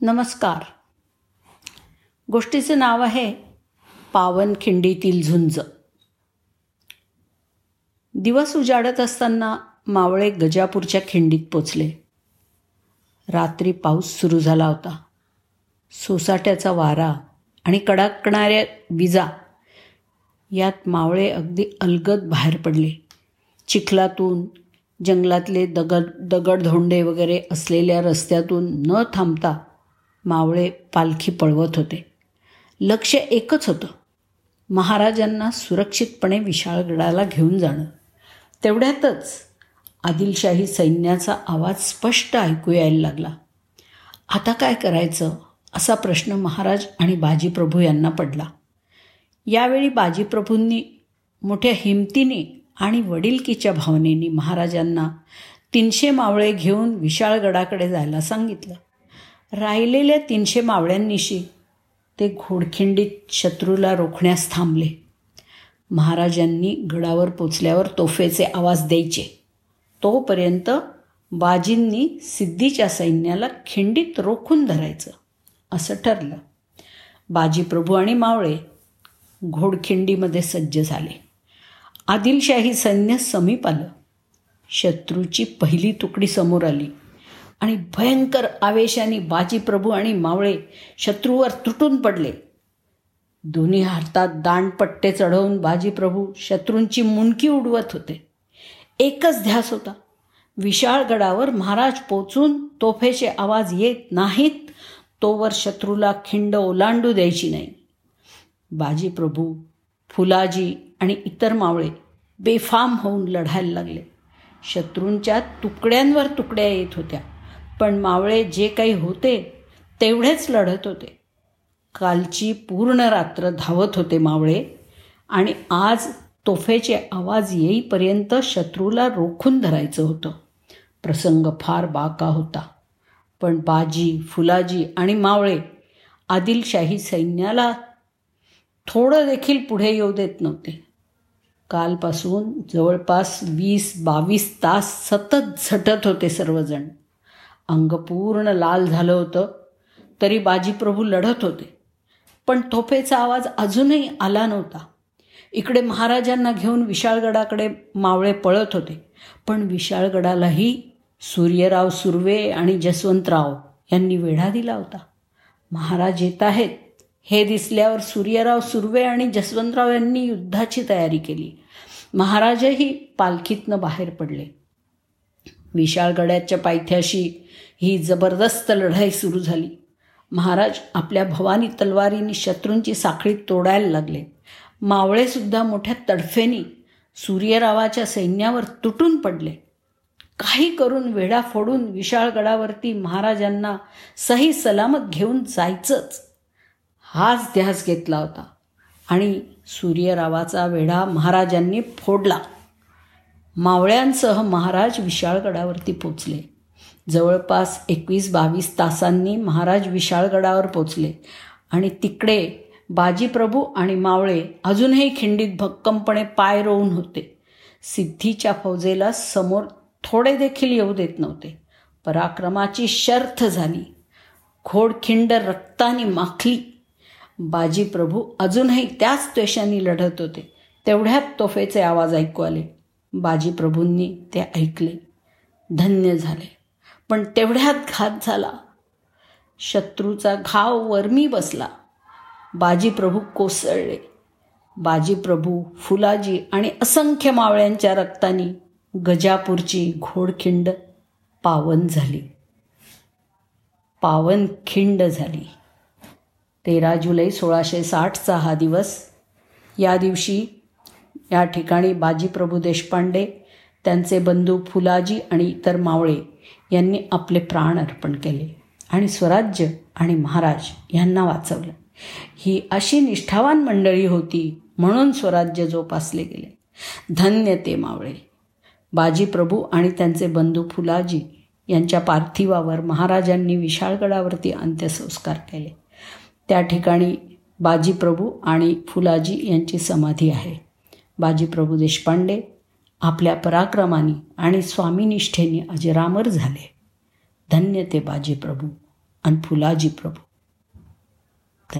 नमस्कार. गोष्टीचं नाव आहे पावनखिंडीतील झुंज. दिवस उजाडत असताना मावळे गजापूरच्या खिंडीत पोचले. रात्री पाऊस सुरू झाला होता. सोसाट्याचा वारा आणि कडाकणाऱ्या विजा यात मावळे अगदी अलगद बाहेर पडले. चिखलातून जंगलातले दगड दगडधोंडे वगैरे असलेल्या रस्त्यातून न थांबता मावळे पालखी पळवत होते. लक्ष एकच होतं. महाराजांना सुरक्षितपणे विशाळगडाला घेऊन जाणं. तेवढ्यातच आदिलशाही सैन्याचा आवाज स्पष्ट ऐकू यायला लागला. आता काय करायचं? असा प्रश्न महाराज आणि बाजीप्रभू यांना पडला. यावेळी बाजीप्रभूंनी मोठ्या हिमतीने आणि वडिलकीच्या भावनेने महाराजांना तीनशे मावळे घेऊन विशाळगडाकडे जायला सांगितलं. राहिलेल्या तीनशे मावळ्यांनीशी ते घोडखिंडीत शत्रूला रोखण्यास थांबले. महाराजांनी गडावर पोचल्यावर तोफेचे आवाज द्यायचे. तोपर्यंत बाजींनी सिद्धीच्या सैन्याला खिंडीत रोखून धरायचं असं ठरलं. बाजीप्रभू आणि मावळे घोडखिंडीमध्ये सज्ज झाले. आदिलशाही सैन्य समीप आलं. शत्रूची पहिली तुकडी समोर आली. आणि भयंकर आवेशाने बाजीप्रभू आणि मावळे शत्रूवर तुटून पडले. दोन्ही हातात दांडपट्टे चढवून बाजीप्रभू शत्रूंची मुंडकी उडवत होते. एकच ध्यास होता. विशाळगडावर महाराज पोचून तोफेचे आवाज येत नाहीत तोवर शत्रूला खिंड ओलांडू द्यायची नाही. बाजीप्रभू फुलाजी आणि इतर मावळे बेफाम होऊन लढायला लागले. शत्रूंच्या तुकड्यांवर तुकड्या येत होत्या. पण मावळे जे काही होते तेवढेच लढत होते. कालची पूर्ण रात्र धावत होते मावळे आणि आज तोफेचे आवाज येईपर्यंत शत्रूला रोखून धरायचं होतं. प्रसंग फार बाका होता. पण बाजी फुलाजी आणि मावळे आदिलशाही सैन्याला थोडं देखील पुढे येऊ देत नव्हते. कालपासून जवळपास वीस बावीस तास सतत झटत होते सर्वजण. अंग पूर्ण लाल झालं होतं तरी बाजीप्रभू लढत होते. पण तोफेचा आवाज अजूनही आला नव्हता. इकडे महाराजांना घेऊन विशाळगडाकडे मावळे पळत होते. पण विशाळगडालाही सूर्यराव सुर्वे आणि जसवंतराव यांनी वेढा दिला होता. महाराज येत आहेत. हे दिसल्यावर सूर्यराव सुर्वे आणि जसवंतराव यांनी युद्धाची तयारी केली. महाराजही पालखीतनं बाहेर पडले. विशाळगडाच्या पायथ्याशी ही जबरदस्त लढाई सुरू झाली. महाराज आपल्या भवानी तलवारीने शत्रूंची साखळी तोडायला लागले. मावळेसुद्धा मोठ्या तडफेनी सूर्यरावाच्या सैन्यावर तुटून पडले. काही करून वेढा फोडून विशाळगडावरती महाराजांना सही सलामत घेऊन जायचंच. हाच ध्यास घेतला होता आणि सूर्यरावाचा वेढा महाराजांनी फोडला. मावळ्यांसह महाराज विशाळगडावरती पोचले. जवळपास एकवीस बावीस तासांनी महाराज विशाळगडावर पोचले आणि तिकडे बाजीप्रभू आणि मावळे अजूनही खिंडीत भक्कमपणे पाय रोवून होते. सिद्धीच्या फौजेला समोर थोडे देखील येऊ देत नव्हते. पराक्रमाची शर्थ झाली. घोडखिंड रक्ताने माखली. बाजीप्रभू अजूनही त्याच त्वेषांनी लढत होते. तेवढ्यात तोफेचे आवाज ऐकू आले. बाजीप्रभूंनी ते ऐकले. धन्य झाले. पण तेवढ्यात घात झाला. शत्रूचा घाव वर्मी बसला. बाजीप्रभू कोसळले. बाजीप्रभू फुलाजी आणि असंख्य मावळ्यांच्या रक्तानी गजापूरची घोडखिंड पावन झाली. पावन खिंड झाली. तेरा जुलै सोळाशे साठचा हा दिवस. या दिवशी या ठिकाणी बाजीप्रभू देशपांडे त्यांचे बंधू फुलाजी आणि इतर मावळे यांनी आपले प्राण अर्पण केले. आणि स्वराज्य आणि महाराज यांना वाचवलं. ही अशी निष्ठावान मंडळी होती म्हणून स्वराज्य जोपासले गेले. धन्य ते मावळे. बाजीप्रभू आणि त्यांचे बंधू फुलाजी यांच्या पार्थिवावर महाराजांनी विशाळगडावरती अंत्यसंस्कार केले. त्या ठिकाणी बाजीप्रभू आणि फुलाजी यांची समाधी आहे. बाजीप्रभू देशपांडे आपल्या पराक्रमाने आणि स्वामीनिष्ठेने अजरामर झाले. धन्य ते बाजीप्रभू आणि फुलाजी प्रभू